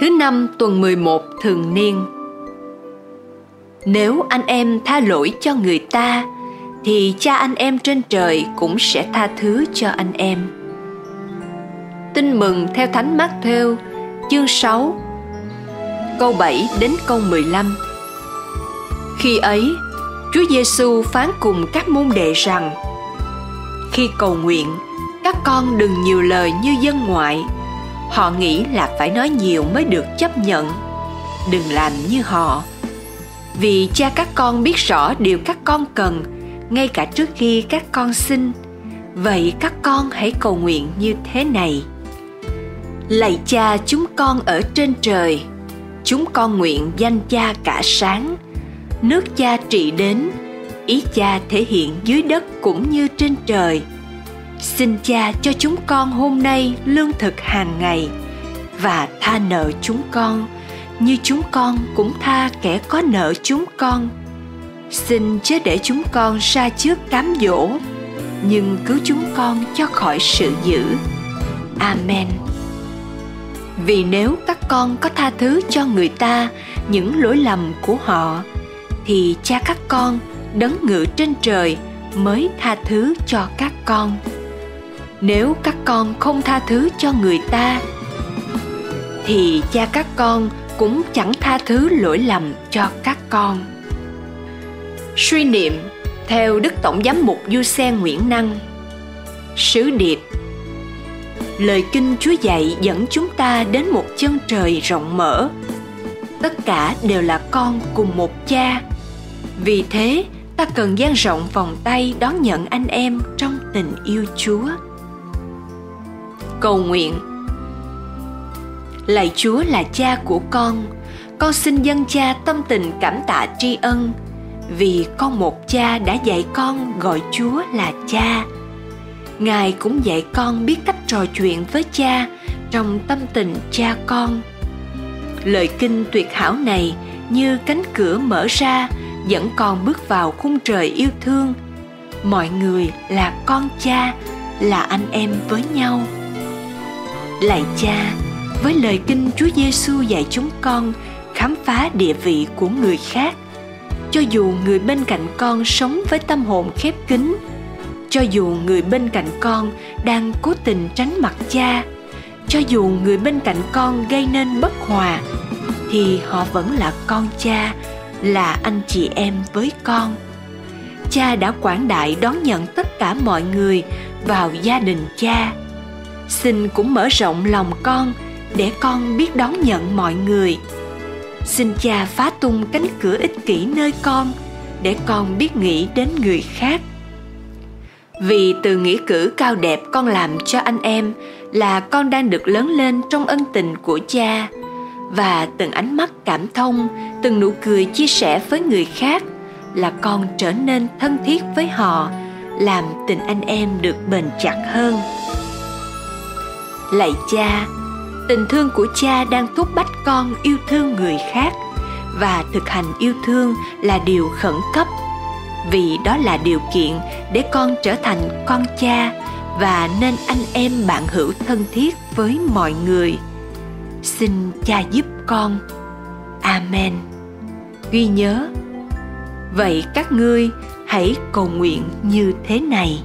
Thứ năm tuần 11 thường niên. Nếu anh em tha lỗi cho người ta, Thì cha anh em trên trời cũng sẽ tha thứ cho anh em. Tin mừng theo Thánh Mát Thêu chương 6 câu 7 đến câu 15 Khi ấy, Chúa Giêsu phán cùng các môn đệ rằng, Khi cầu nguyện, các con đừng nhiều lời như dân ngoại họ nghĩ là phải nói nhiều mới được chấp nhận. Đừng làm như họ. Vì cha các con biết rõ điều các con cần, ngay cả trước khi các con xin vậy các con hãy cầu nguyện như thế này. Lạy cha chúng con ở trên trời, chúng con nguyện danh cha cả sáng. Nước cha trị đến, ý cha thể hiện dưới đất cũng như trên trời xin cha cho chúng con hôm nay lương thực hàng ngày và tha nợ chúng con như chúng con cũng tha kẻ có nợ chúng con. Xin chớ để chúng con ra trước cám dỗ nhưng cứu chúng con cho khỏi sự dữ. Amen. Vì nếu các con có tha thứ cho người ta những lỗi lầm của họ, thì cha các con đấng ngự trên trời mới tha thứ cho các con nếu các con không tha thứ cho người ta, thì cha các con cũng chẳng tha thứ lỗi lầm cho các con. Suy niệm theo đức tổng giám mục du xe nguyễn năng, sứ điệp. Lời kinh chúa dạy dẫn chúng ta đến một chân trời rộng mở. Tất cả đều là con cùng một cha. Vì thế, ta cần dang rộng vòng tay đón nhận anh em trong tình yêu chúa cầu nguyện. Lạy chúa là cha của con con xin dâng cha tâm tình cảm tạ tri ân, vì con một cha đã dạy con gọi chúa là cha. Ngài cũng dạy con biết cách trò chuyện với cha trong tâm tình cha con. Lời kinh tuyệt hảo này như cánh cửa mở ra, dẫn con bước vào khung trời yêu thương. Mọi người là con cha, là anh em với nhau lạy cha, với lời kinh Chúa Giêsu dạy chúng con khám phá địa vị của người khác, cho dù người bên cạnh con sống với tâm hồn khép kín, cho dù người bên cạnh con đang cố tình tránh mặt cha, cho dù người bên cạnh con gây nên bất hòa, thì họ vẫn là con cha, là anh chị em với con. Cha đã quảng đại đón nhận tất cả mọi người vào gia đình cha xin cũng mở rộng lòng con để con biết đón nhận mọi người. Xin cha phá tung cánh cửa ích kỷ nơi con để con biết nghĩ đến người khác. Vì từ nghĩa cử cao đẹp con làm cho anh em là con đang được lớn lên trong ân tình của cha. Và từng ánh mắt cảm thông, từng nụ cười chia sẻ với người khác là con trở nên thân thiết với họ, làm tình anh em được bền chặt hơn lạy cha, tình thương của cha đang thúc bách con yêu thương người khác và thực hành yêu thương là điều khẩn cấp. Vì đó là điều kiện để con trở thành con cha và nên anh em bạn hữu thân thiết với mọi người. Xin cha giúp con. Amen. Ghi nhớ, vậy các ngươi hãy cầu nguyện như thế này.